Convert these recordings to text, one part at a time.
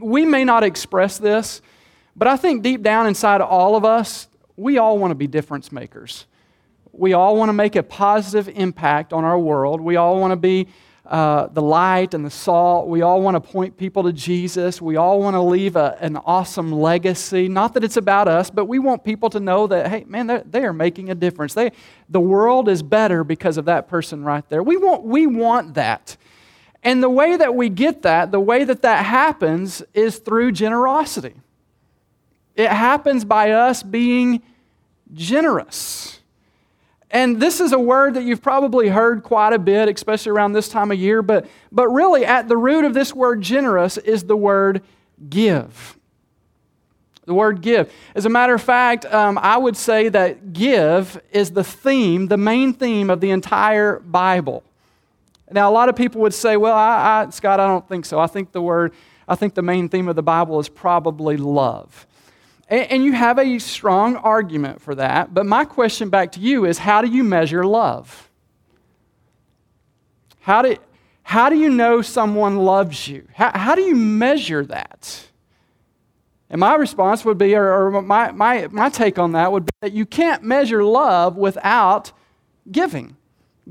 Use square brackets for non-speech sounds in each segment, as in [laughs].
we may not express this, but I think deep down inside all of us, we all want to be difference makers. We all want to make a positive impact on our world. We all want to be uh, the light and the salt. We all want to point people to Jesus. We all want to leave a, an awesome legacy. Not that it's about us, but we want people to know that, hey, man, they are making a difference. They, the world is better because of that person right there. We want, we want that. And the way that we get that, the way that that happens, is through generosity. It happens by us being generous. And this is a word that you've probably heard quite a bit, especially around this time of year, but, but really at the root of this word generous is the word give. The word give. As a matter of fact, um, I would say that give is the theme, the main theme of the entire Bible. Now, a lot of people would say, well, I, I, Scott, I don't think so. I think the word, I think the main theme of the Bible is probably love. And you have a strong argument for that. But my question back to you is how do you measure love? How do, how do you know someone loves you? How, how do you measure that? And my response would be, or, or my, my, my take on that would be that you can't measure love without giving.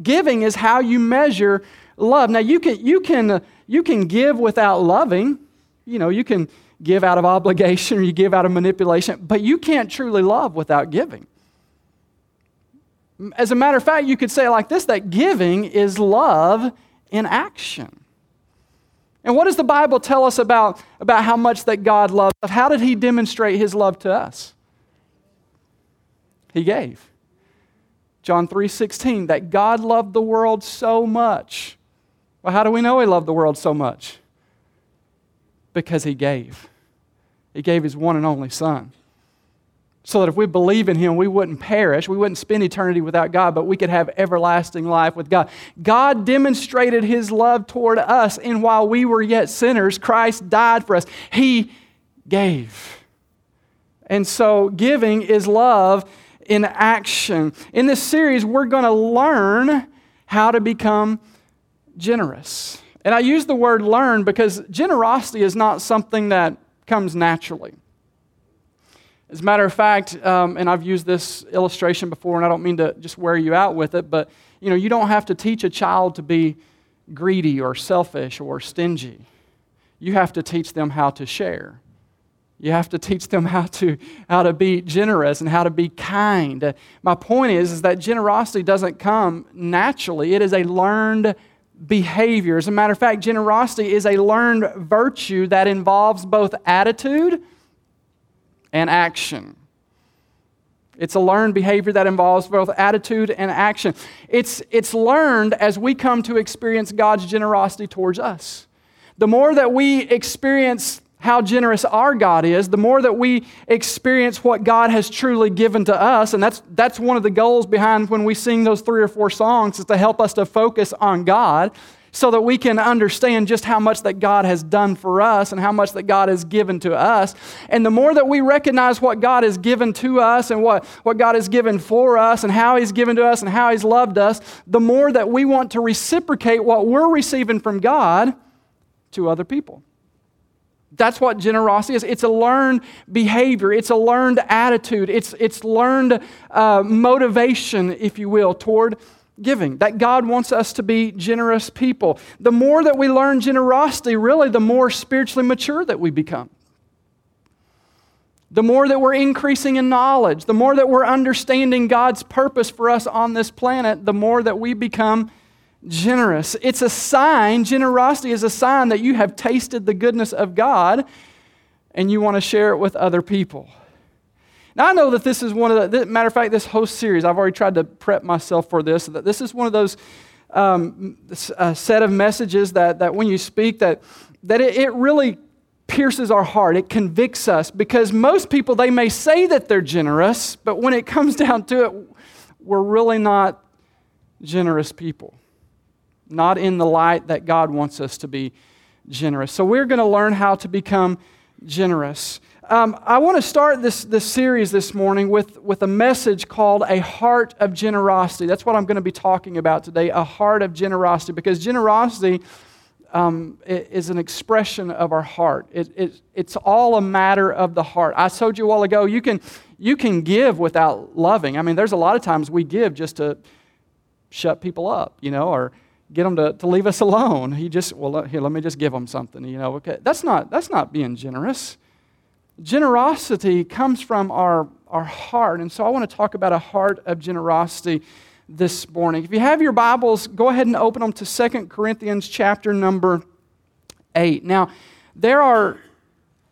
Giving is how you measure love. Now, you can, you can, uh, you can give without loving. You know, you can give out of [laughs] obligation or you give out of manipulation, but you can't truly love without giving. As a matter of fact, you could say like this that giving is love in action. And what does the Bible tell us about, about how much that God loves? How did He demonstrate His love to us? He gave. John 3:16 that God loved the world so much. Well, how do we know he loved the world so much? Because he gave. He gave his one and only son. So that if we believe in him, we wouldn't perish. We wouldn't spend eternity without God, but we could have everlasting life with God. God demonstrated his love toward us, and while we were yet sinners, Christ died for us. He gave. And so giving is love in action. In this series, we're going to learn how to become generous. And I use the word learn because generosity is not something that comes naturally. As a matter of fact, um, and I've used this illustration before, and I don't mean to just wear you out with it, but you know, you don't have to teach a child to be greedy or selfish or stingy. You have to teach them how to share. You have to teach them how to, how to be generous and how to be kind. My point is, is that generosity doesn't come naturally, it is a learned behavior. As a matter of fact, generosity is a learned virtue that involves both attitude and action. It's a learned behavior that involves both attitude and action. It's, it's learned as we come to experience God's generosity towards us. The more that we experience how generous our God is, the more that we experience what God has truly given to us. And that's, that's one of the goals behind when we sing those three or four songs is to help us to focus on God so that we can understand just how much that God has done for us and how much that God has given to us. And the more that we recognize what God has given to us and what, what God has given for us and how He's given to us and how He's loved us, the more that we want to reciprocate what we're receiving from God to other people. That's what generosity is. It's a learned behavior, it's a learned attitude, it's, it's learned uh, motivation, if you will, toward giving. That God wants us to be generous people. The more that we learn generosity, really, the more spiritually mature that we become. The more that we're increasing in knowledge, the more that we're understanding God's purpose for us on this planet, the more that we become generous. It's a sign, generosity is a sign that you have tasted the goodness of God and you want to share it with other people. Now, I know that this is one of the, matter of fact, this whole series, I've already tried to prep myself for this, that this is one of those um, uh, set of messages that, that when you speak, that, that it, it really pierces our heart. It convicts us because most people, they may say that they're generous, but when it comes [laughs] down to it, we're really not generous people not in the light that God wants us to be generous. So we're going to learn how to become generous. Um, I want to start this, this series this morning with, with a message called A Heart of Generosity. That's what I'm going to be talking about today a heart of generosity, because generosity um, is an expression of our heart. It, it, it's all a matter of the heart. I told you a while ago, you can, you can give without loving. I mean, there's a lot of times we give just to shut people up, you know, or get them to, to leave us alone. He just, well, here, let me just give them something, you know. Okay, that's not, that's not being generous. Generosity comes from our, our heart. And so I want to talk about a heart of generosity this morning. If you have your Bibles, go ahead and open them to Second Corinthians chapter number 8. Now, there are,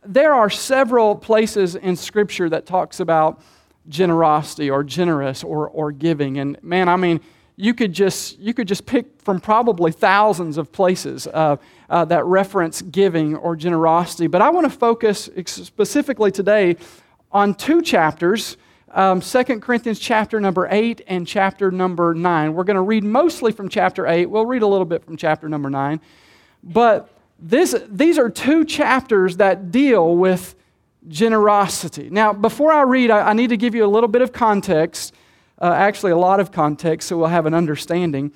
there are several places in Scripture that talks about generosity or generous or, or giving. And man, I mean, you could just you could just pick from probably thousands of places uh, uh, that reference giving or generosity. But i want to focus specifically today on two chapters um, 2 corinthians chapter number 8 and chapter number 9 we're going to read mostly from chapter 8 we'll read a little bit from chapter number 9 but this, these are two chapters that deal with generosity. Now before i read I, I need to give you a little bit of context uh, actually a lot of context, so we'll have an understanding.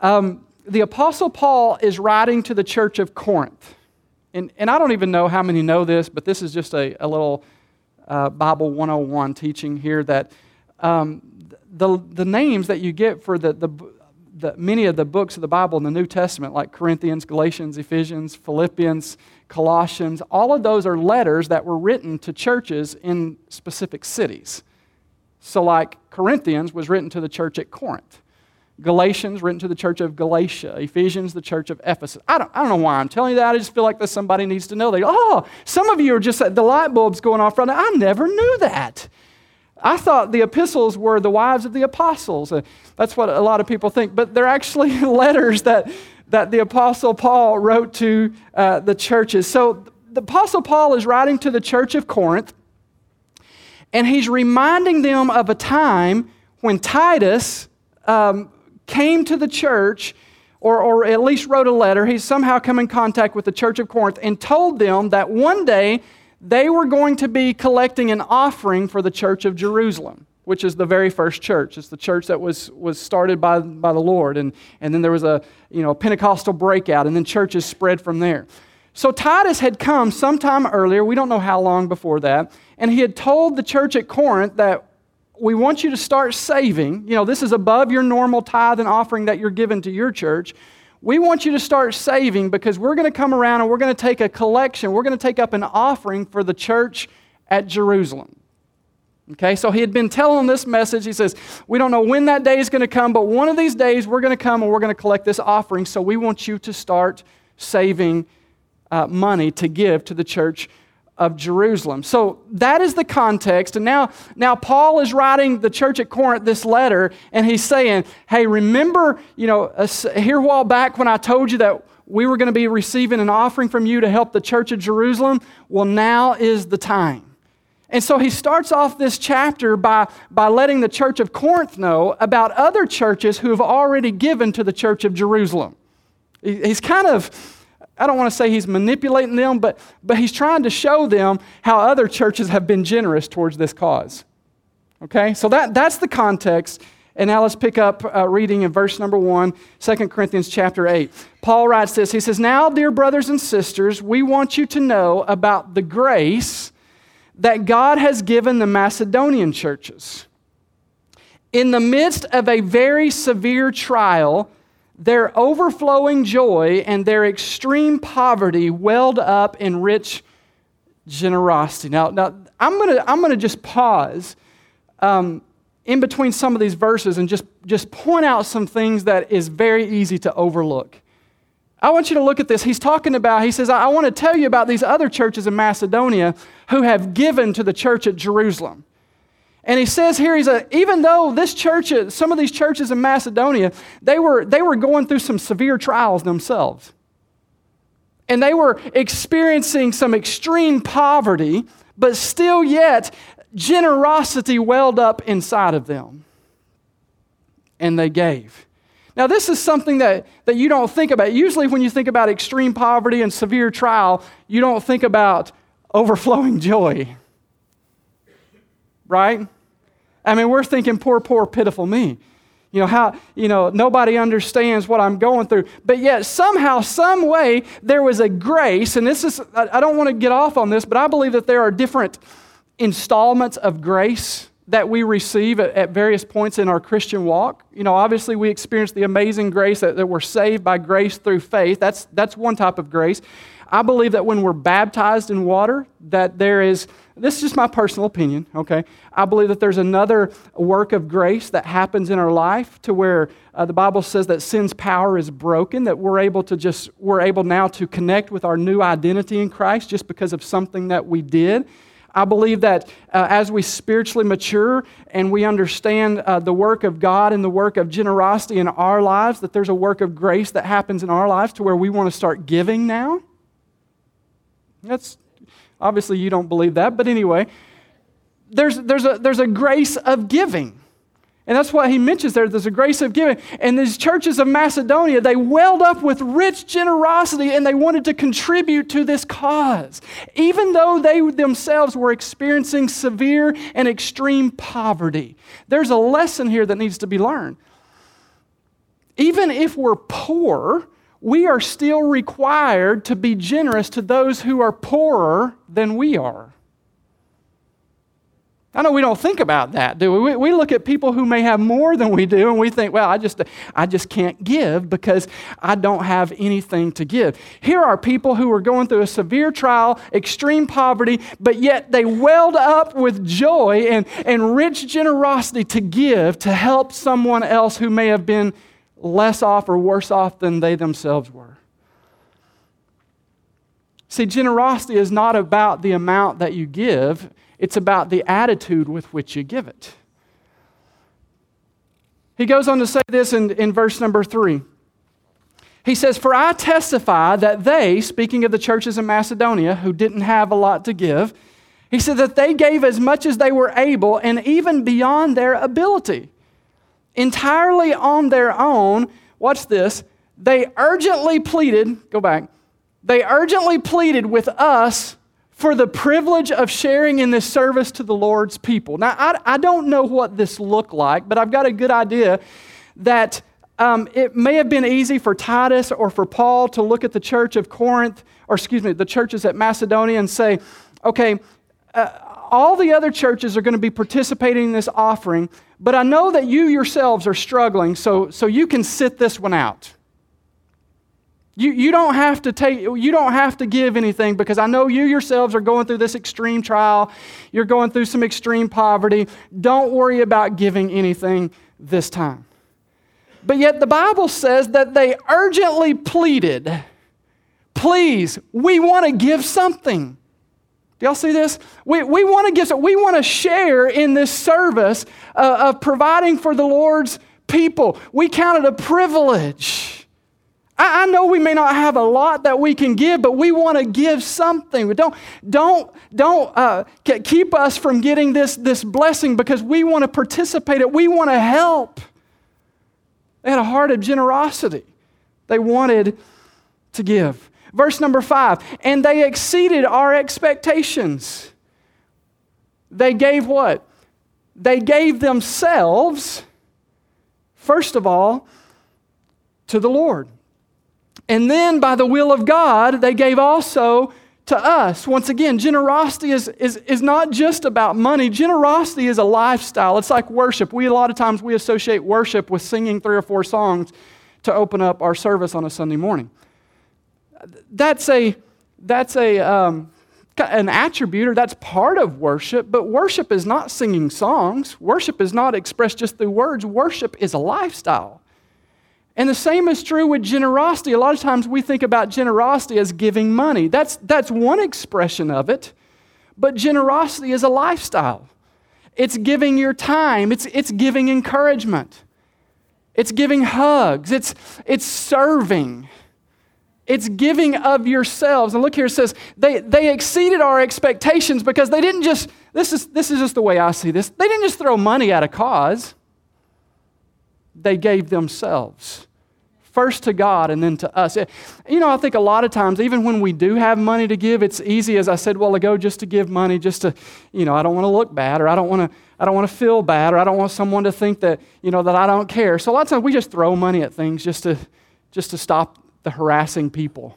Um, the Apostle Paul is writing to the church of Corinth. And, and I don't even know how many know this, but this is just a, a little uh, Bible 101 teaching here that um, the, the names that you get for the, the, the, many of the books of the Bible in the New Testament, like Corinthians, Galatians, Ephesians, Philippians, Colossians, all of those are letters that were written to churches in specific cities. So, like Corinthians was written to the church at Corinth. Galatians written to the church of Galatia, Ephesians, the church of Ephesus. I don't, I don't know why I'm telling you that. I just feel like that somebody needs to know. They, oh, some of you are just the light bulbs going off right now. I never knew that. I thought the epistles were the wives of the apostles. Uh, that's what a lot of people think, but they're actually [laughs] letters that, that the apostle Paul wrote to uh, the churches. So the apostle Paul is writing to the church of Corinth. And he's reminding them of a time when Titus um, came to the church, or, or at least wrote a letter. He's somehow come in contact with the church of Corinth and told them that one day they were going to be collecting an offering for the church of Jerusalem which is the very first church. It's the church that was, was started by, by the Lord. And, and then there was a you know, Pentecostal breakout, and then churches spread from there. So Titus had come sometime earlier, we don't know how long before that, and he had told the church at Corinth that we want you to start saving. You know, this is above your normal tithe and offering that you're given to your church. We want you to start saving because we're going to come around and we're going to take a collection. We're going to take up an offering for the church at Jerusalem. Okay, so he had been telling this message. He says, We don't know when that day is going to come, but one of these days we're going to come and we're going to collect this offering. So we want you to start saving uh, money to give to the church of Jerusalem. So that is the context. And now, now Paul is writing the church at Corinth this letter, and he's saying, Hey, remember, you know, here a while back when I told you that we were going to be receiving an offering from you to help the church of Jerusalem? Well, now is the time. And so he starts off this chapter by, by letting the church of Corinth know about other churches who have already given to the church of Jerusalem. He's kind of I don't want to say he's manipulating them, but, but he's trying to show them how other churches have been generous towards this cause. Okay? So that, that's the context. And now let's pick up uh, reading in verse number 1, 2 Corinthians chapter 8. Paul writes this He says, Now, dear brothers and sisters, we want you to know about the grace that God has given the Macedonian churches. In the midst of a very severe trial, their overflowing joy and their extreme poverty welled up in rich generosity. Now, now I'm going to I'm gonna just pause um, in between some of these verses and just, just point out some things that is very easy to overlook. I want you to look at this. He's talking about, he says, I want to tell you about these other churches in Macedonia who have given to the church at Jerusalem. And he says here, he's a, even though this church, some of these churches in Macedonia, they were, they were going through some severe trials themselves. And they were experiencing some extreme poverty, but still yet generosity welled up inside of them. And they gave. Now, this is something that, that you don't think about. Usually, when you think about extreme poverty and severe trial, you don't think about overflowing [laughs] joy right? I mean, we're thinking, poor, poor, pitiful me. You know, how, you know, nobody understands what I'm going through. But yet, somehow, some way, there was a grace, and this is, I don't want to get off on this, but I believe that there are different installments of grace that we receive at, various points in our Christian walk. You know, obviously we experience the amazing grace that, that we're saved by grace through faith. That's, that's one type of grace. I believe that when we're baptized in water, that there is, this is just my personal opinion, okay? I believe that there's another work of grace that happens in our life to where uh, the Bible says that sin's power is broken, that we're able to just, we're able now to connect with our new identity in Christ just because of something that we did. I believe that uh, as we spiritually mature and we understand uh, the work of God and the work of generosity in our lives, that there's a work of grace that happens in our lives to where we want to start giving now. That's obviously you don't believe that, but anyway, there's, there's, a, there's a grace of giving. And that's what he mentions there. There's a grace of giving. And these churches of Macedonia, they welled up with rich generosity and they wanted to contribute to this cause, even though they themselves were experiencing severe and extreme poverty. There's a lesson here that needs to be learned. Even if we're poor, we are still required to be generous to those who are poorer than we are. I know we don't think about that, do we? We look at people who may have more than we do and we think, well, I just, I just can't give because I don't have anything to give. Here are people who are going through a severe trial, extreme poverty, but yet they welled up with joy and, and rich generosity to give to help someone else who may have been less off or worse off than they themselves were. See, generosity is not about the amount that you give, it's about the attitude with which you give it. He goes on to say this in, in verse number three. He says, For I testify that they, speaking of the churches in Macedonia who didn't have a lot to give, he said that they gave as much as they were able and even beyond their ability entirely on their own, watch this, they urgently pleaded, go back, they urgently pleaded with us for the privilege of sharing in this service to the Lord's people. Now, I, I don't know what this looked like, but I've got a good idea that um, it may have been easy for Titus or for Paul to look at the church of Corinth, or excuse me, the churches at Macedonia and say, okay, uh, all the other churches are going to be participating in this offering, but I know that you yourselves are struggling, so, so you can sit this one out. You, you don't have to take you don't have to give anything because I know you yourselves are going through this extreme trial. You're going through some extreme poverty. Don't worry about giving anything this time. But yet the Bible says that they urgently pleaded, please, we want to give something. Do y'all see this? We, we want to give, we want to share in this service uh, of providing for the Lord's people. We count it a privilege. I, I know we may not have a lot that we can give, but we want to give something. But Don't, don't, don't uh, keep us from getting this, this blessing because we want to participate it. We want to help. They had a heart of generosity. They wanted to give. Verse number five, and they exceeded our expectations. They gave what? They gave themselves, first of all, to the Lord. And then, by the will of God, they gave also to us. Once again, generosity is, is, is not just about money. Generosity is a lifestyle. It's like worship. We, a lot of times, we associate worship with singing three or four songs to open up our service on a Sunday morning that's a, that's a, um, an attribute or that's part of worship, but worship is not singing songs. Worship is not expressed just through words. Worship is a lifestyle. And the same is true with generosity. A lot of times we think about generosity as giving money. That's, that's one expression of it, but generosity is a lifestyle. It's giving your time, it's, it's giving encouragement, it's giving hugs, it's, it's serving. It's giving of yourselves. And look here, it says they, they exceeded our expectations because they didn't just, this is, this is just the way I see this, they didn't just throw money at a cause, they gave themselves first to God and then to us. You know, I think a lot of times, even when we do have money to give, it's easy, as I said while ago, just to give money, just to, you know, I don't want to look bad or I don't want to. I don't want to feel bad or I don't want someone to think that, you know, that I don't care. So a lot of times we just throw money at things just to, just to stop the harassing people.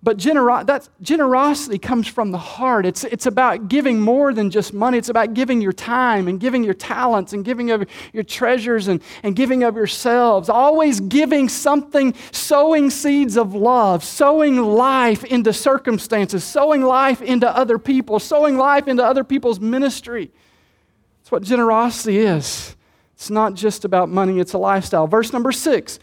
But genero- generosity comes from the heart. It's, it's about giving more than just money. It's about giving your time and giving your talents and giving of your treasures and, and giving of yourselves. Always giving something, sowing seeds of love, sowing life into circumstances, sowing life into other people, sowing life into other people's ministry. That's what generosity is. It's not just about money, it's a lifestyle. Verse number six.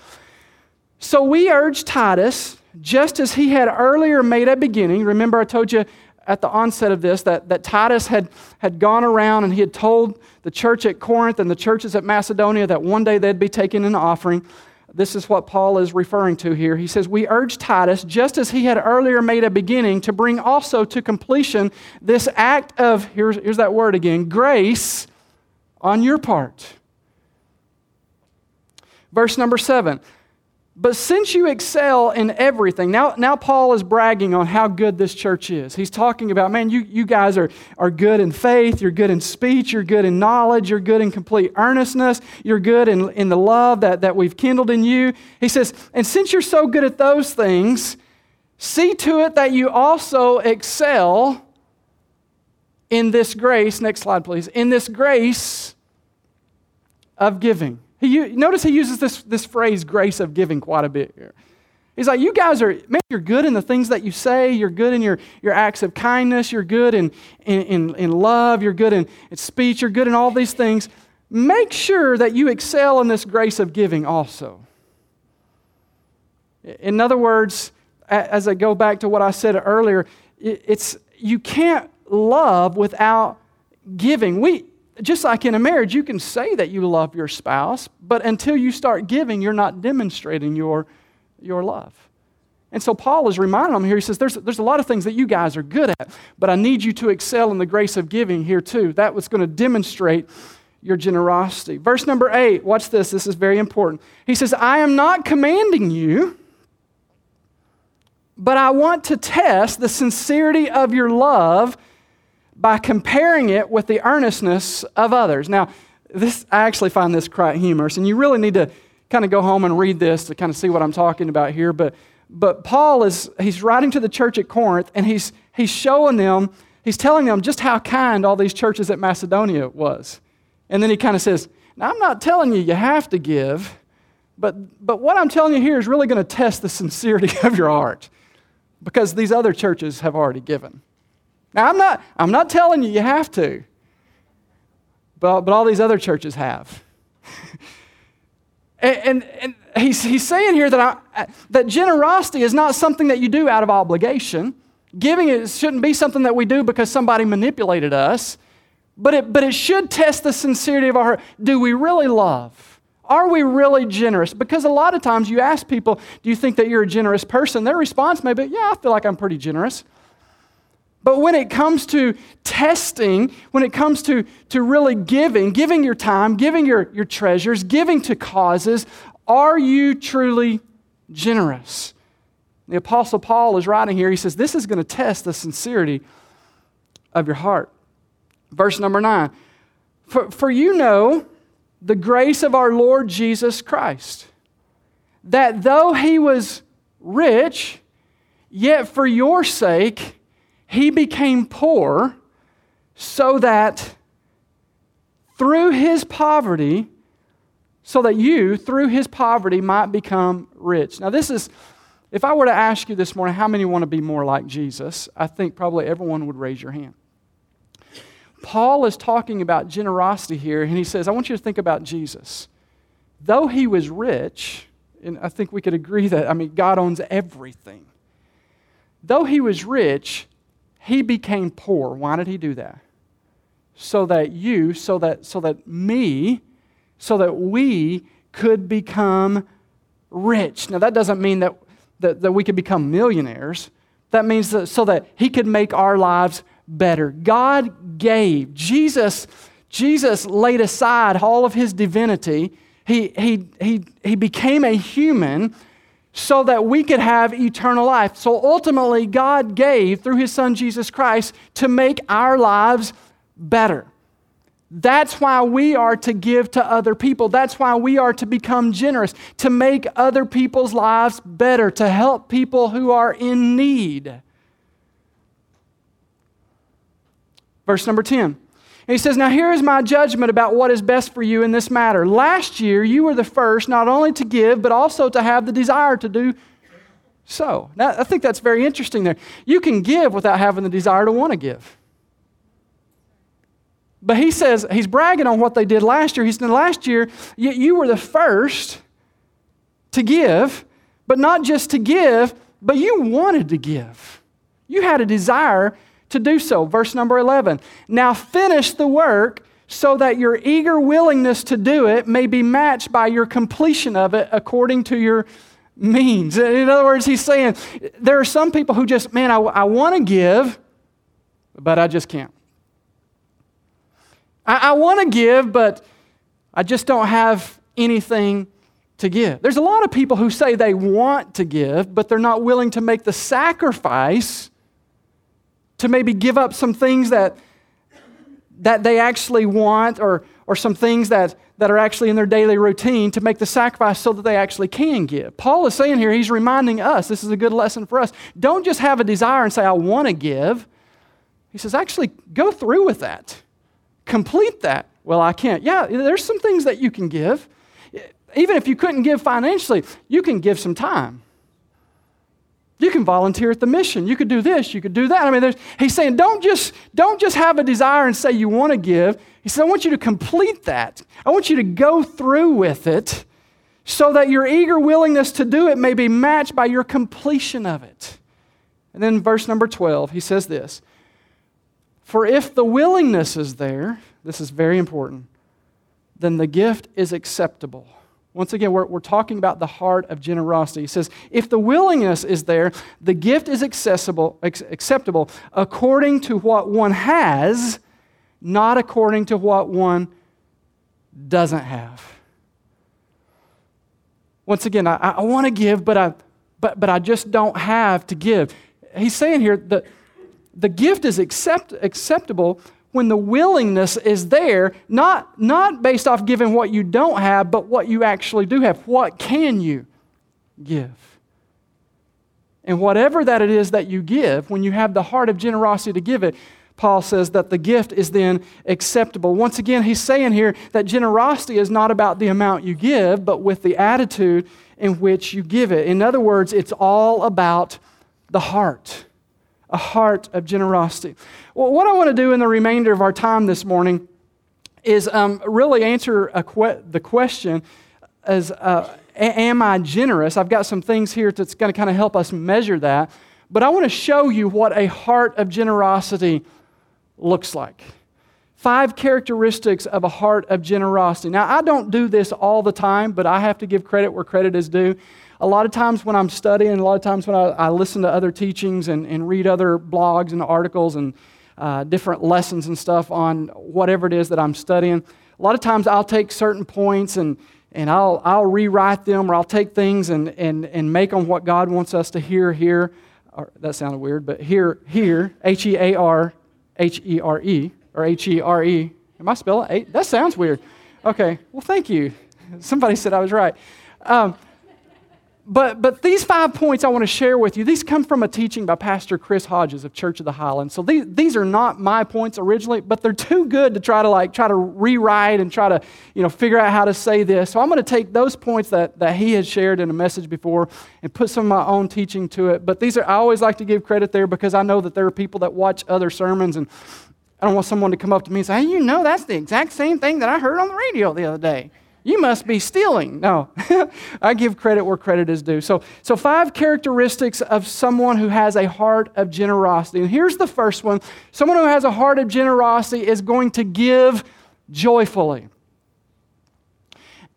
So we urge Titus just as he had earlier made a beginning. Remember, I told you at the onset of this that, that Titus had, had gone around and he had told the church at Corinth and the churches at Macedonia that one day they'd be taking an offering. This is what Paul is referring to here. He says, We urge Titus, just as he had earlier made a beginning, to bring also to completion this act of, here's, here's that word again, grace on your part. Verse number seven. But since you excel in everything, now, now Paul is bragging on how good this church is. He's talking about, man, you, you guys are, are good in faith, you're good in speech, you're good in knowledge, you're good in complete earnestness, you're good in, in the love that, that we've kindled in you. He says, and since you're so good at those things, see to it that you also excel in this grace. Next slide, please. In this grace of giving. He, notice he uses this, this phrase, grace of giving, quite a bit here. He's like, you guys are, man, you're good in the things that you say. You're good in your, your acts of kindness. You're good in, in, in, in love. You're good in, in speech. You're good in all these things. Make sure that you excel in this grace of giving also. In other words, as I go back to what I said earlier, it's, you can't love without giving. We, just like in a marriage, you can say that you love your spouse, but until you start giving, you're not demonstrating your, your love. And so Paul is reminding them here, he says, there's, there's a lot of things that you guys are good at, but I need you to excel in the grace of giving here too. That was going to demonstrate your generosity. Verse number eight, watch this, this is very important. He says, I am not commanding you, but I want to test the sincerity of your love by comparing it with the earnestness of others. Now, this, I actually find this quite humorous, and you really need to kind of go home and read this to kind of see what I'm talking about here. But, but Paul is, he's writing to the church at Corinth, and he's, he's showing them, he's telling them just how kind all these churches at Macedonia was. And then he kind of says, Now, I'm not telling you you have to give, but, but what I'm telling you here is really going to test the [laughs] sincerity of your heart because these other churches have already given. Now, I'm not, I'm not telling you you have to, but, but all these other churches have. [laughs] and, and, and, he's, he's saying here that, I, that generosity is not something that you do out of obligation. Giving it shouldn't be something that we do because somebody manipulated us, but it, but it should test the sincerity of our heart. Do we really love? Are we really generous? Because a lot of times you ask people, Do you think that you're a generous person? Their response may be, Yeah, I feel like I'm pretty generous. But when it comes to testing, when it comes to, to really giving, giving your time, giving your, your treasures, giving to causes, are you truly generous? The Apostle Paul is writing here. He says, This is going to test the sincerity of your heart. Verse number nine For, for you know the grace of our Lord Jesus Christ, that though he was rich, yet for your sake, he became poor so that through his poverty, so that you, through his poverty, might become rich. Now, this is, if I were to ask you this morning, how many want to be more like Jesus? I think probably everyone would raise your hand. Paul is talking about generosity here, and he says, I want you to think about Jesus. Though he was rich, and I think we could agree that, I mean, God owns everything. Though he was rich, he became poor. Why did he do that? So that you, so that, so that me, so that we could become rich. Now, that doesn't mean that, that, that we could become millionaires. That means that so that he could make our lives better. God gave. Jesus, Jesus laid aside all of his divinity. He, he, he, he became a human so that we could have eternal life. So ultimately, God gave through his son Jesus Christ to make our lives better. That's why we are to give to other people. That's why we are to become generous, to make other people's lives better, to help people who are in need. Verse number 10. And he says, Now here is my judgment about what is best for you in this matter. Last year you were the first not only to give, but also to have the desire to do so. Now, I think that's very interesting there. You can give without having the desire to want to give. But he says, he's bragging on what they did last year. He said, Last year, you, you were the first to give, but not just to give, but you wanted to give. You had a desire to do so. Verse number 11. Now finish the work so that your eager willingness to do it may be matched by your completion of it according to your means. In other words, he's saying there are some people who just, man, I, I want to give, but I just can't. I, I want to give, but I just don't have anything to give. There's a lot of people who say they want to give, but they're not willing to make the sacrifice to maybe give up some things that, that they actually want or, or some things that, that are actually in their daily routine to make the sacrifice so that they actually can give. Paul is saying here, he's reminding us, this is a good lesson for us. Don't just have a desire and say, I want to give. He says, actually, go through with that complete that. Well, I can't. Yeah, there's some things that you can give. Even if you couldn't give financially, you can give some time. You can volunteer at the mission. You could do this, you could do that. I mean, he's saying, don't just, don't just have a desire and say you want to give. He said, I want you to complete that. I want you to go through with it so that your eager willingness to do it may be matched by your completion of it. And then verse number 12, he says this for if the willingness is there, this is very important, then the gift is acceptable. Once again, we're, we're talking about the heart of generosity. He says, if the willingness is there, the gift is accessible, acceptable according to what one has, not according to what one doesn't have. Once again, I, I want to give, but I, but, but I just don't have to give. He's saying here that the gift is accept, acceptable when the willingness is there, not, not based off giving what you don't have, but what you actually do have. What can you give? And whatever that it is that you give, when you have the heart of generosity to give it, Paul says that the gift is then acceptable. Once again, he's saying here that generosity is not about the amount you give, but with the attitude in which you give it. In other words, it's all about the heart a heart of generosity. Well, what I want to do in the remainder of our time this morning is um, really answer que- the question as uh, am I generous? I've got some things here that's going to kind of help us measure that. But I want to show you what a heart of generosity looks like. Five characteristics of a heart of generosity. Now, I don't do this all the time, but I have to give credit where credit is due a lot of times when I'm studying, a lot of times when I, I listen to other teachings and, and, read other blogs and articles and uh, different lessons and stuff on whatever it is that I'm studying, a lot of times I'll take certain points and, and I'll, I'll rewrite them or I'll take things and, and, and make them what God wants us to hear here. Or, that sounded weird, but here, here, H E A R H E R E, or H E R E. Am I spelling it? That sounds weird. Okay, well, thank you. Somebody said I was right. Um, but, but these five points I want to share with you, these come from a teaching by Pastor Chris Hodges of Church of the Highlands. So these, these are not my points originally, but they're too good to try to like try to rewrite and try to, you know, figure out how to say this. So I'm going to take those points that, that he had shared in a message before and put some of my own teaching to it. But these are I always like to give credit there because I know that there are people that watch other sermons and I don't want someone to come up to me and say, hey, you know, that's the exact same thing that I heard on the radio the other day. You must be stealing. No, [laughs] I give credit where credit is due. So, so, five characteristics of someone who has a heart of generosity. And here's the first one someone who has a heart of generosity is going to give joyfully.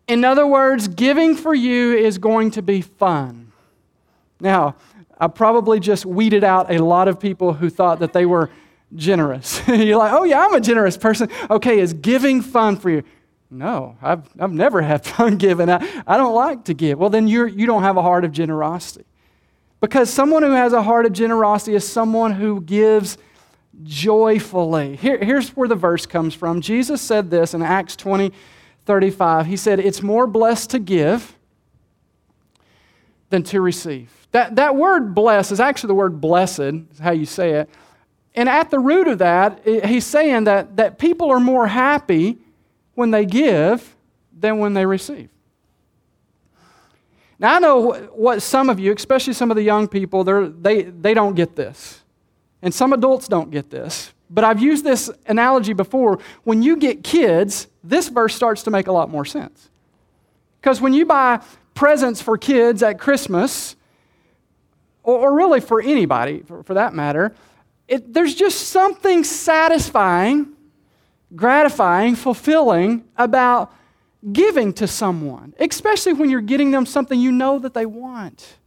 In other words, giving for you is going to be fun. Now, I probably just weeded out a lot of people who thought that they were generous. [laughs] You're like, oh, yeah, I'm a generous person. Okay, is giving fun for you? No, I've, I've never had [laughs] fun giving. I, I don't like to give. Well, then you're, you don't have a heart of generosity. Because someone who has a heart of generosity is someone who gives joyfully. Here, here's where the verse comes from. Jesus said this in Acts 20 35. He said, It's more blessed to give than to receive. That, that word bless is actually the word blessed, is how you say it. And at the root of that, he's saying that, that people are more happy when they give than when they receive. Now, I know what some of you, especially some of the young people, they, they don't get this. And some adults don't get this. But I've used this analogy before. When you get kids, this verse starts to make a lot more sense. Because when you buy presents for kids at Christmas, or, or really for anybody for, for that matter, it, there's just something satisfying, gratifying, fulfilling about giving to someone, especially when you're getting them something you know that they want.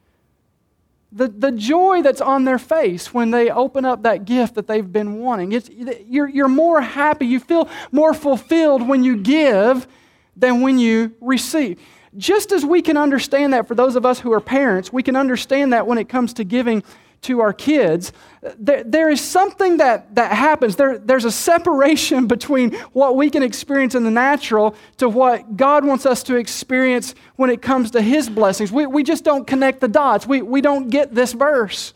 The, the joy that's on their face when they open up that gift that they've been wanting. It's, you're, you're more happy, you feel more fulfilled when you give than when you receive. Just as we can understand that for those of us who are parents, we can understand that when it comes to giving to our kids, there, there is something that, that happens. There, there's a separation [laughs] between what we can experience in the natural to what God wants us to experience when it comes to His blessings. We, we just don't connect the dots. We, we don't get this verse.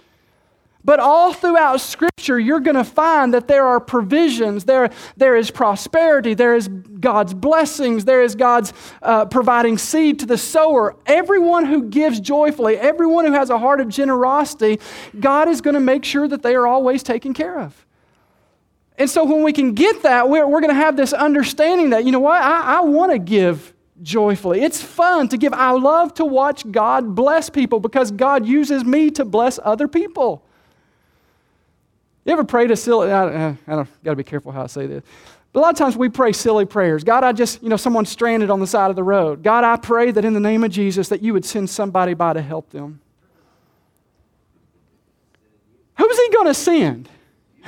But all throughout Scripture, you're going to find that there are provisions, there, there is prosperity, there is God's blessings, there is God's uh, providing seed to the sower. Everyone who gives joyfully, everyone who has a heart of generosity, God is going to make sure that they are always taken care of. And so when we can get that, we're, we're going to have this understanding that, you know what, I, I want to give joyfully. It's fun to give. I love to watch God bless people because God uses me to bless other people. You ever pray to silly, I, I got to be careful how I say this. But a lot of times we pray silly prayers. God, I just, you know, someone's stranded on the side of the road. God, I pray that in the name of Jesus that you would send somebody by to help them. Who's he going to send?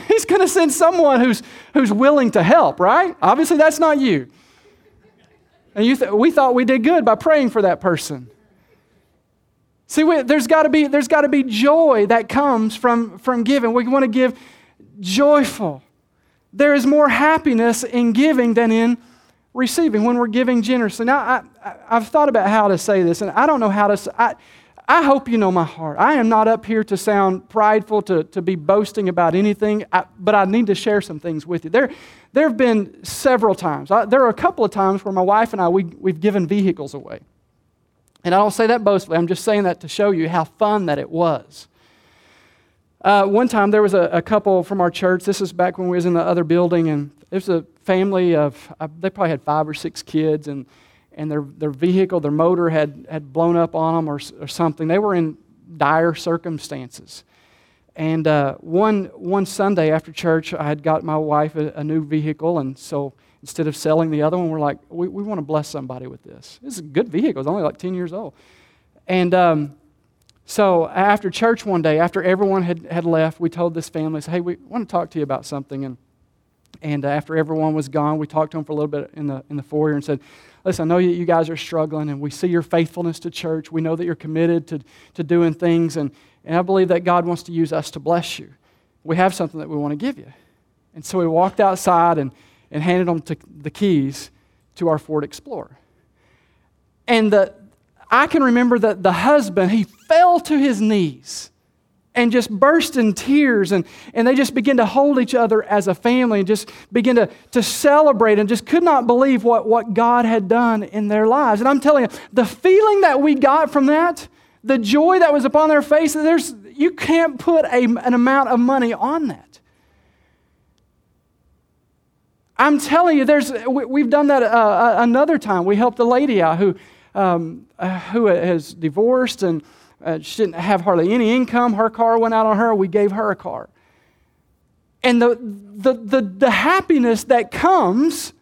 He's going to send someone who's, who's willing to help, right? Obviously, that's not you. And you th- we thought we did good by praying for that person. See, we, there's got to be there's got to be joy that comes from from giving. We want to give joyful. There is more happiness in giving than in receiving when we're giving generously. Now, I, have thought about how to say this, and I don't know how to. I, I hope you know my heart. I am not up here to sound prideful, to, to be boasting about anything, I, but I need to share some things with you. There, there have been several times. I, there are a couple of times where my wife and I, we, we've given vehicles away. And I don't say that boastfully, I'm just saying that to show you how fun that it was. Uh, one time there was a, a, couple from our church. This is back when we was in the other building, and it was a family of uh, they probably had five or six kids, and and their their vehicle, their motor had had blown up on them or, or something. They were in dire circumstances. And uh, one one Sunday after church, I had got my wife a, a new vehicle, and so instead of selling the other one, we're like, we, we want to bless somebody with this. This is a good vehicle. It's only like 10 years old. And um, so after church one day, after everyone had, had left, we told this family, hey, we want to talk to you about something. And, and after everyone was gone, we talked to them for a little bit in the, in the foyer and said, listen, I know you guys are struggling, and we see your faithfulness to church. We know that you're committed to, to doing things, and, and I believe that God wants to use us to bless you. We have something that we want to give you. And so we walked outside, and and handed them the keys to our Ford Explorer. And the, I can remember that the husband, he fell to his knees and just burst in tears. And, and they just began to hold each other as a family and just begin to, to celebrate and just could not believe what, what God had done in their lives. And I'm telling you, the feeling that we got from that, the joy that was upon their face, there's, you can't put a, an amount of money on that. I'm telling you, there's, we've done that uh, uh, another time. We helped a lady out who, um, uh, who has divorced and uh, she didn't have hardly any income. Her car went out on her. We gave her a car. And the, the, the, the happiness that comes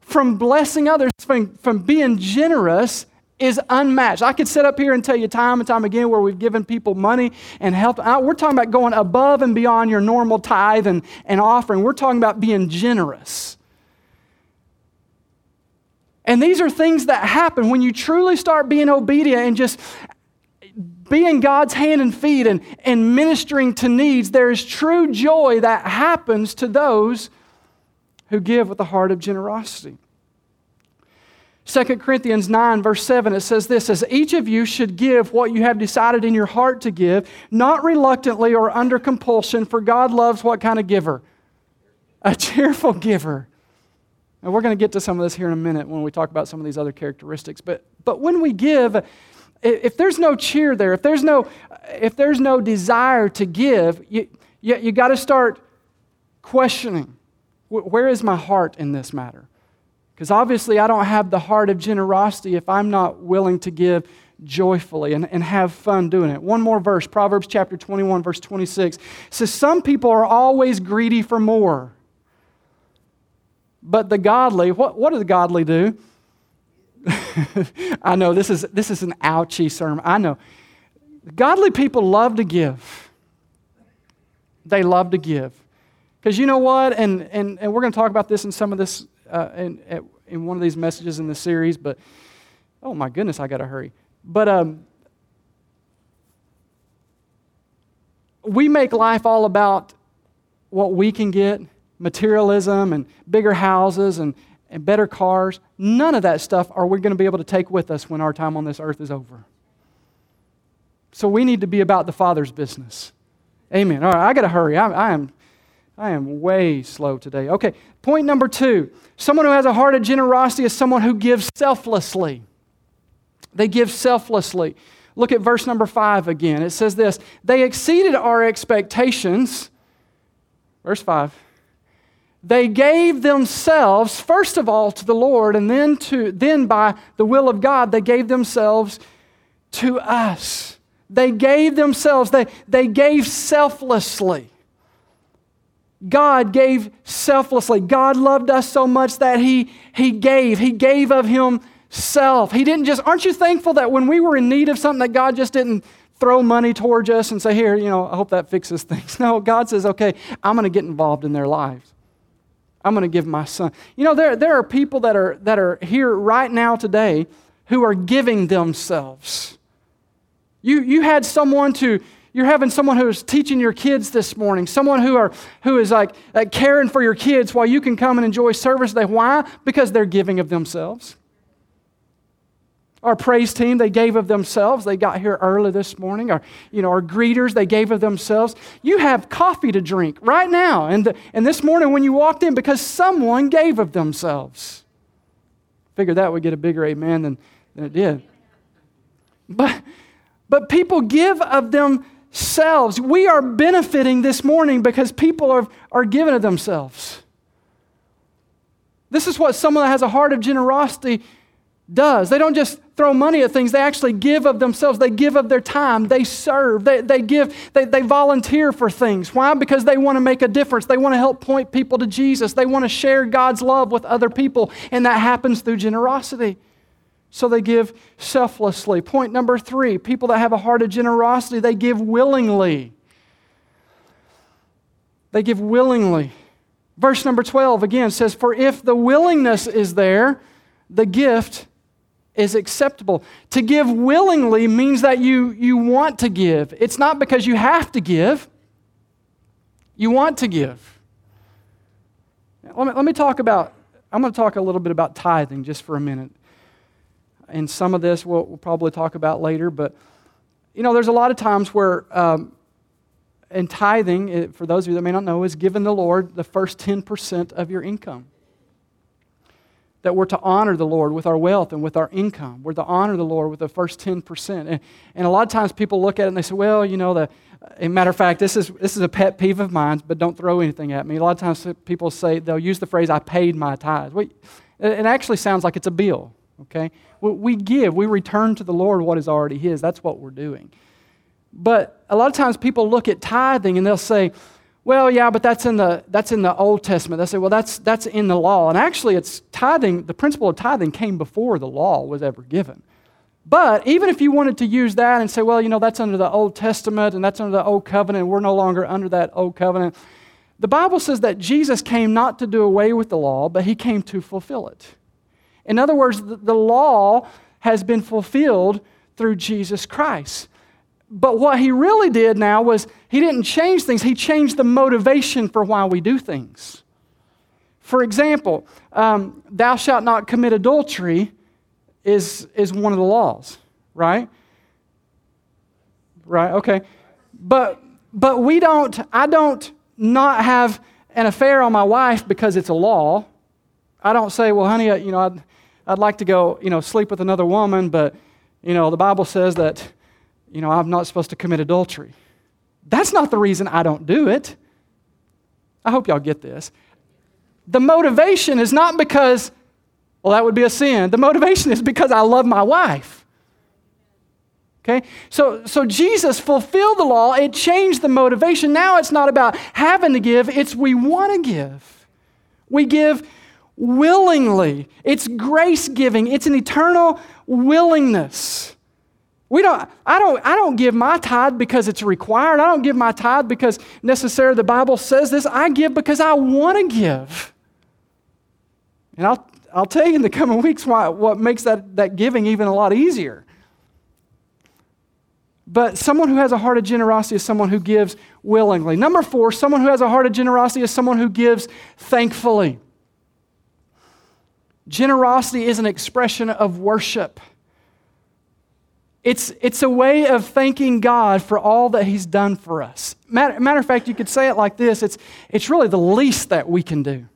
from blessing others, from, from being generous, is unmatched. I could sit up here and tell you time and time again where we've given people money and help. We're talking about going above and beyond your normal tithe and, and offering. We're talking about being generous. And these are things that happen when you truly start being obedient and just being God's hand and feet and, and ministering to needs. There is true joy that happens to those who give with a heart of generosity. 2 Corinthians 9, verse 7, it says this As each of you should give what you have decided in your heart to give, not reluctantly or under compulsion, for God loves what kind of giver? A cheerful giver. And we're going to get to some of this here in a minute when we talk about some of these other characteristics. But, but when we give, if there's no cheer there, if there's no, if there's no desire to give, you, you, you got to start questioning where is my heart in this matter? Because obviously, I don't have the heart of generosity if I'm not willing to give joyfully and, and have fun doing it. One more verse, Proverbs chapter 21, verse 26 says, Some people are always greedy for more. But the godly, what, what do the godly do? [laughs] I know this is, this is an ouchy sermon. I know. Godly people love to give. They love to give. Because you know what? And, and, and we're going to talk about this in some of this, uh, in, in one of these messages in the series, but oh my goodness, I got to hurry. But um, we make life all about what we can get materialism and bigger houses and, and better cars. None of that stuff are we going to be able to take with us when our time on this earth is over. So we need to be about the Father's business. Amen. All right, I got to hurry. I, I, am, I am way slow today. Okay, point number two someone who has a heart of generosity is someone who gives selflessly. They give selflessly. Look at verse number five again. It says this They exceeded our expectations. Verse five they gave themselves, first of all, to the Lord, and then, to, then by the will of God, they gave themselves to us. They gave themselves, they, they gave selflessly. God gave selflessly. God loved us so much that He, he gave. He gave of Himself. He didn't just, aren't you thankful that when we were in need of something, that God just didn't throw money towards us and say, Here, you know, I hope that fixes things. [laughs] No, God says, Okay, I'm going to get involved in their lives. I'm going to give my son. You know, there, there are people that are, that are here right now today who are giving themselves. You, you had someone to, you're having someone who is teaching your kids this morning, someone who, are, who is like, caring for your kids while you can come and enjoy service today. Why? Because they're giving of themselves. Our praise team, they gave of themselves. They got here early this morning. Our, you know, our greeters, they gave of themselves. You have coffee to drink right now. And, the, and this morning when you walked in, because someone gave of themselves. Figured that would get a bigger amen than, than it did. But, but people give of themselves. We are benefiting this morning because people are, are giving of themselves. This is what someone that has a heart of generosity does. They don't just throw money at things, they actually give of themselves. They give of their time. They serve. They, they give, they, they volunteer for things. Why? Because they want to make a difference. They want to help point people to Jesus. They want to share God's love with other people, and that happens through generosity. So they give selflessly. Point number three people that have a heart of generosity, they give willingly. They give willingly. Verse number 12 again says, For if the willingness is there, the gift is acceptable. To give willingly means that you, you want to give. It's not because you have to give, you want to give. Let me, let me talk about, I'm going to talk a little bit about tithing just for a minute. And some of this we'll, we'll probably talk about later, but you know, there's a lot of times where, um, in tithing, for those of you that may not know, is giving the Lord the first 10% of your income that we're to honor the Lord with our wealth and with our income. We're to honor the Lord with the first 10%. And, and a lot of times people look at it and they say, well, you know, the, a matter of fact, this is, this is a pet peeve of mine, but don't throw anything at me. A lot of times people say, they'll use the phrase, I paid my tithes. Well, it actually sounds like it's a bill, okay? We give, we return to the Lord what is already His. That's what we're doing. But a lot of times people look at tithing and they'll say, well, yeah, but that's in the, that's in the Old Testament. They say, well, that's, that's in the law. And actually, it's tithing, the principle of tithing came before the law was ever given. But even if you wanted to use that and say, well, you know, that's under the Old Testament and that's under the Old Covenant, we're no longer under that Old Covenant, the Bible says that Jesus came not to do away with the law, but he came to fulfill it. In other words, the law has been fulfilled through Jesus Christ. But what he really did now was he didn't change things, he changed the motivation for why we do things. For example, um, thou shalt not commit adultery is, is one of the laws, right? Right, okay. But, but we don't, I don't not have an affair on my wife because it's a law. I don't say, well, honey, you know, I'd, I'd like to go, you know, sleep with another woman, but, you know, the Bible says that, you know, I'm not supposed to commit adultery. That's not the reason I don't do it. I hope y'all get this. The motivation is not because, well, that would be a sin. The motivation is because I love my wife. Okay? So, so Jesus fulfilled the law. It changed the motivation. Now it's not about having to give, it's we want to give. We give willingly. It's grace giving, it's an eternal willingness. We don't, I, don't, I don't give my tithe because it's required. I don't give my tithe because necessarily the Bible says this. I give because I want to give. And I'll, I'll tell you in the coming weeks why, what makes that, that giving even a lot easier. But someone who has a heart of generosity is someone who gives willingly. Number four, someone who has a heart of generosity is someone who gives thankfully. Generosity is an expression of worship. It's, it's a way of thanking God for all that He's done for us. Matter, matter of fact, you could say it like this it's, it's really the least that we can do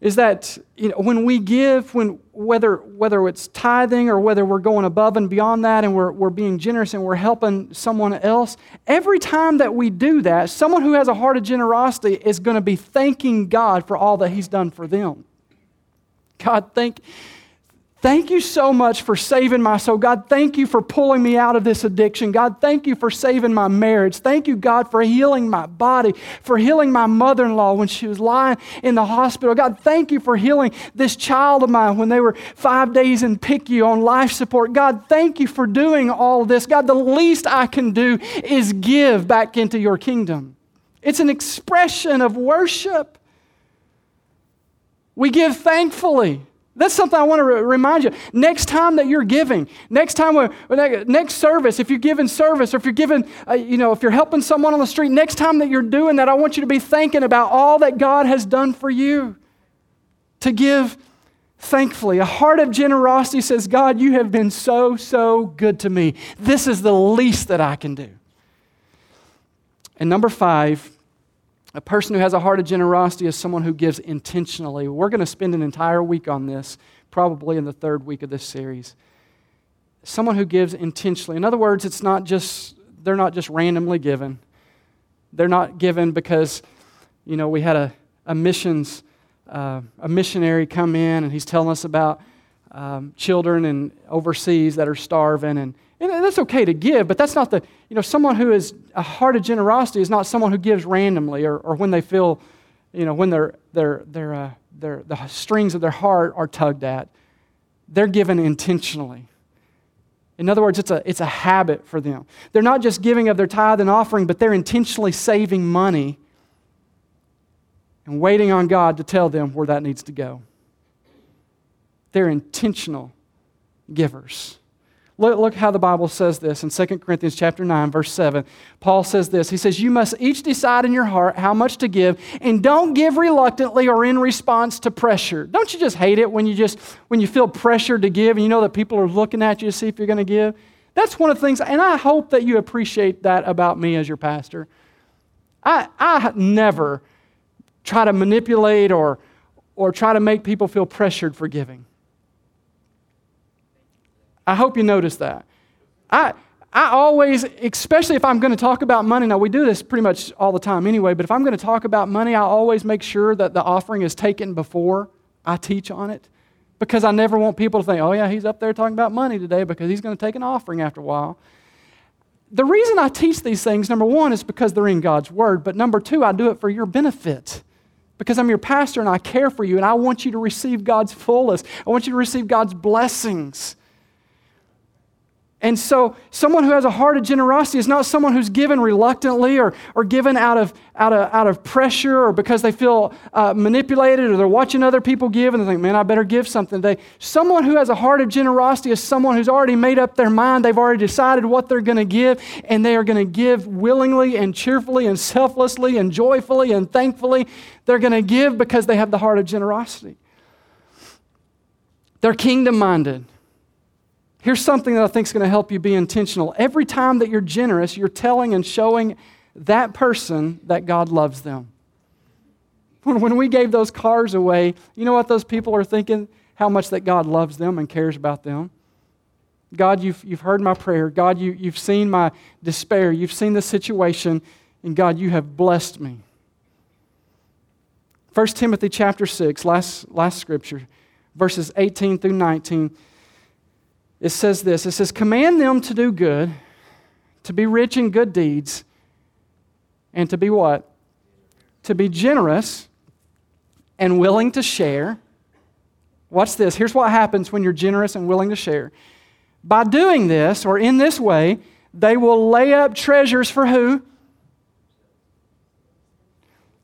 is that you know, when we give, when, whether, whether it's tithing or whether we're going above and beyond that and we're, we're being generous and we're helping someone else, every time that we do that, someone who has a heart of generosity is going to be thanking God for all that He's done for them. God, thank Thank you so much for saving my soul. God, thank you for pulling me out of this addiction. God, thank you for saving my marriage. Thank you, God, for healing my body, for healing my mother in law when she was lying in the hospital. God, thank you for healing this child of mine when they were five days in PICU on life support. God, thank you for doing all this. God, the least I can do is give back into your kingdom. It's an expression of worship. We give thankfully. That's something I want to re- remind you. Next time that you're giving, next time, when next service, if you're giving service or if you're giving, uh, you know, if you're helping someone on the street, next time that you're doing that, I want you to be thinking about all that God has done for you. To give thankfully. A heart of generosity says, God, you have been so, so good to me. This is the least that I can do. And number five, a person who has a heart of generosity is someone who gives intentionally. We're going to spend an entire week on this, probably in the third week of this series. Someone who gives intentionally. In other words, it's not just they're not just randomly given. They're not given because, you know, we had a, a missions uh, a missionary come in and he's telling us about um, children and overseas that are starving and and that's okay to give, but that's not the, you know, someone who is a heart of generosity is not someone who gives randomly or, or when they feel, you know, when their, their, their, uh, their, the strings of their heart are tugged at. They're given intentionally. In other words, it's a, it's a habit for them. They're not just giving of their tithe and offering, but they're intentionally saving money and waiting on God to tell them where that needs to go. They're intentional givers. Look, look how the Bible says this in 2 Corinthians chapter 9, verse 7. Paul says this. He says, You must each decide in your heart how much to give, and don't give reluctantly or in response to pressure. Don't you just hate it when you just when you feel pressured to give and you know that people are looking at you to see if you're going to give? That's one of the things, and I hope that you appreciate that about me as your pastor. I, I never try to manipulate or, or try to make people feel pressured for giving. I hope you notice that. I, I always, especially if I'm going to talk about money, now we do this pretty much all the time anyway, but if I'm going to talk about money, I always make sure that the offering is taken before I teach on it because I never want people to think, oh, yeah, he's up there talking about money today because he's going to take an offering after a while. The reason I teach these things, number one, is because they're in God's Word, but number two, I do it for your benefit because I'm your pastor and I care for you and I want you to receive God's fullest. I want you to receive God's blessings. And so, someone who has a heart of generosity is not someone who's given reluctantly or, or given out of, out, of, out of pressure or because they feel uh, manipulated or they're watching other people give and they think, man, I better give something today. Someone who has a heart of generosity is someone who's already made up their mind. They've already decided what they're going to give, and they are going to give willingly and cheerfully and selflessly and joyfully and thankfully. They're going to give because they have the heart of generosity. They're kingdom minded. Here's something that I think is going to help you be intentional. Every time that you're generous, you're telling and showing that person that God loves them. When we gave those cars away, you know what those people are thinking? How much that God loves them and cares about them. God, you've, you've heard my prayer. God, you, you've seen my despair. You've seen the situation. And God, you have blessed me. 1 Timothy chapter 6, last, last scripture, verses 18 through 19 it says this it says, Command them to do good, to be rich in good deeds, and to be what? To be generous and willing to share. Watch this. Here's what happens when you're generous and willing to share. By doing this, or in this way, they will lay up treasures for who?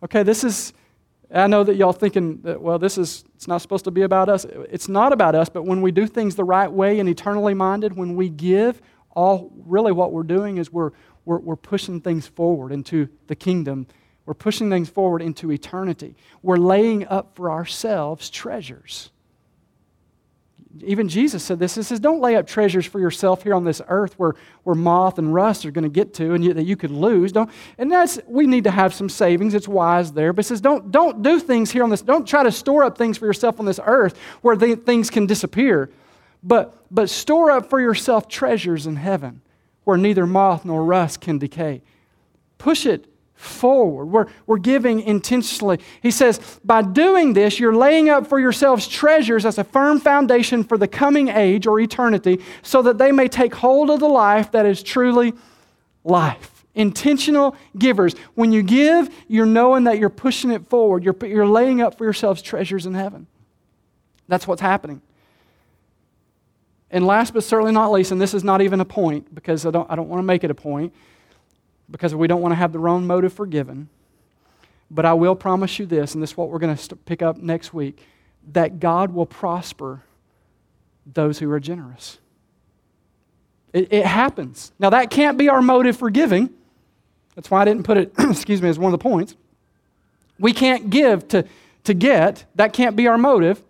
Okay, this is I know that y'all thinking that, well, this is, it's not supposed to be about us. It's not about us, but when we do things the right way and eternally minded, when we give, all really what we're doing is we're, we're, we're pushing things forward into the kingdom. We're pushing things forward into eternity. We're laying up for ourselves treasures. Even Jesus said this. He says, Don't lay up treasures for yourself here on this earth where, where moth and rust are going to get to and you, that you could lose. Don't, and that's, we need to have some savings. It's wise there. But he says, don't, don't do things here on this, don't try to store up things for yourself on this earth where things can disappear. But, but store up for yourself treasures in heaven where neither moth nor rust can decay. Push it forward. We're, we're giving intentionally. He says, by doing this, you're laying up for yourselves treasures as a firm foundation for the coming age or eternity, so that they may take hold of the life that is truly life. Intentional givers. When you give, you're knowing that you're pushing it forward. You're, you're laying up for yourselves treasures in heaven. That's what's happening. And last but certainly not least, and this is not even a point because I don't, I don't want to make it a point, because we don't want to have the wrong motive for giving. But I will promise you this, and this is what we're going to pick up next week that God will prosper those who are generous. It, it, happens. Now, that can't be our motive for giving. That's why I didn't put it, [clears throat] excuse me, as one of the points. We can't give to, to get, that can't be our motive.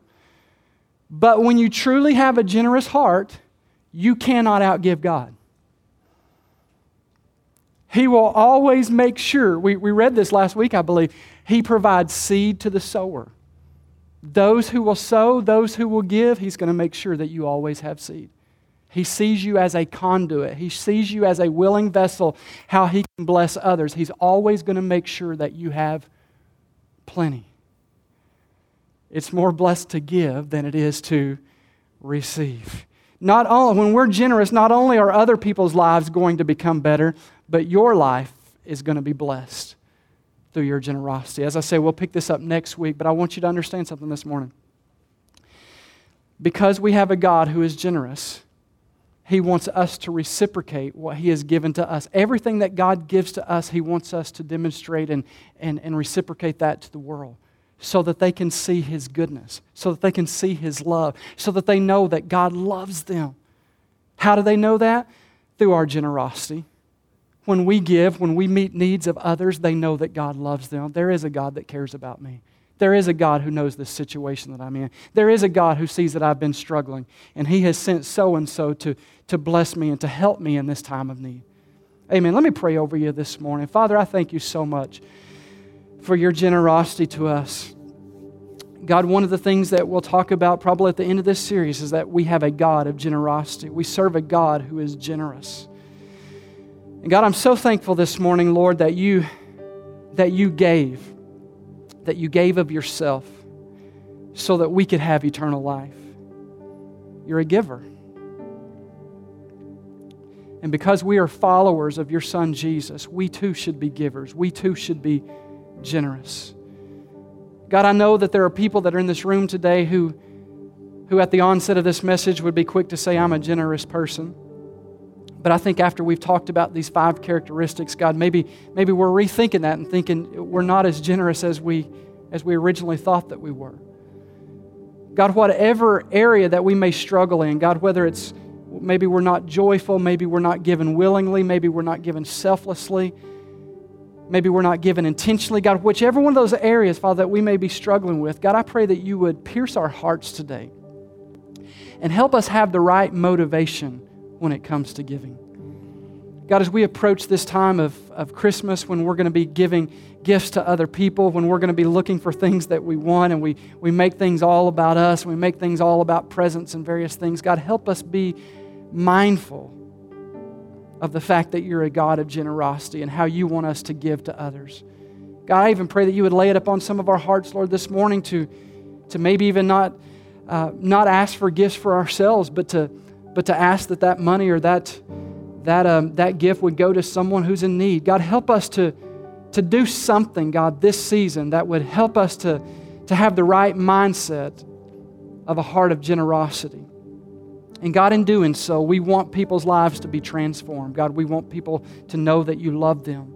But when you truly have a generous heart, you cannot outgive God. He will always make sure, we, we read this last week, I believe, He provides seed to the sower. Those who will sow, those who will give, He's going to make sure that you always have seed. He sees you as a conduit. He sees you as a willing vessel, how He can bless others. He's always going to make sure that you have plenty. It's more blessed to give than it is to receive. Not only, when we're generous, not only are other people's lives going to become better, but your life is going to be blessed through your generosity. As I say, we'll pick this up next week, but I want you to understand something this morning. Because we have a God who is generous, He wants us to reciprocate what He has given to us. Everything that God gives to us, He wants us to demonstrate and, and, and reciprocate that to the world so that they can see His goodness, so that they can see His love, so that they know that God loves them. How do they know that? Through our generosity when we give, when we meet needs of others, they know that God loves them. There is a God that cares about me. There is a God who knows the situation that I'm in. There is a God who sees that I've been struggling, and He has sent so and so to to bless me and to help me in this time of need. Amen. Let me pray over you this morning. Father, I thank you so much for your generosity to us. God, one of the things that we'll talk about probably at the end of this series is that we have a God of generosity. We serve a God who is generous. And God, I'm so thankful this morning, Lord, that you that you gave, that you gave of yourself so that we could have eternal life. You're a giver. And because we are followers of your Son Jesus, we too should be givers. We too should be generous. God, I know that there are people that are in this room today who, who at the onset of this message would be quick to say, I'm a generous person. But I think after we've talked about these five characteristics, God, maybe, maybe we're rethinking that and thinking we're not as generous as we, as we originally thought that we were. God, whatever area that we may struggle in, God, whether it's maybe we're not joyful, maybe we're not given willingly, maybe we're not given selflessly, maybe we're not given intentionally, God, whichever one of those areas, Father, that we may be struggling with, God, I pray that you would pierce our hearts today and help us have the right motivation when it comes to giving. God, as we approach this time of, of Christmas, when we're going to be giving gifts to other people, when we're going to be looking for things that we want, and we, we make things all about us, we make things all about presents and various things, God, help us be mindful of the fact that you're a God of generosity and how you want us to give to others. God, I even pray that you would lay it upon some of our hearts, Lord, this morning to, to maybe even not, uh, not ask for gifts for ourselves, but to, but to ask that that money or that that, um, that gift would go to someone who's in need. God, help us to, to do something, God, this season that would help us to, to have the right mindset of a heart of generosity. And God, in doing so, we want people's lives to be transformed. God, we want people to know that you love them.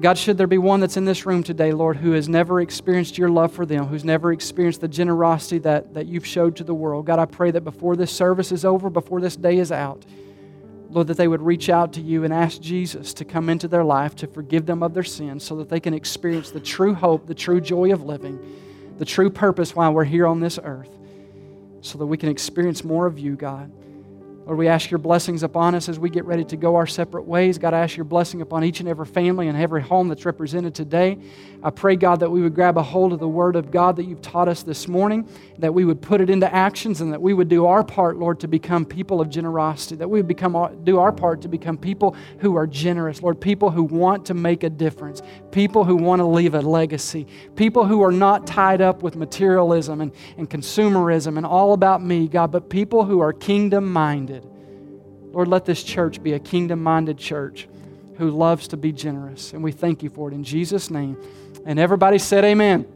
God, should there be one that's in this room today, Lord, who has never experienced your love for them, who's never experienced the generosity that, that you've showed to the world, God, I pray that before this service is over, before this day is out, Lord, that they would reach out to you and ask Jesus to come into their life to forgive them of their sins so that they can experience the true hope, the true joy of living, the true purpose while we're here on this earth, so that we can experience more of you, God. Lord, we ask your blessings upon us as we get ready to go our separate ways. God, I ask your blessing upon each and every family and every home that's represented today. I pray, God, that we would grab a hold of the word of God that you've taught us this morning, that we would put it into actions, and that we would do our part, Lord, to become people of generosity, that we would become, uh, do our part to become people who are generous, Lord, people who want to make a difference, people who want to leave a legacy, people who are not tied up with materialism and, and consumerism and all about me, God, but people who are kingdom minded Lord, let this church be a kingdom minded church who loves to be generous. And we thank you for it in Jesus' name. And everybody said, Amen.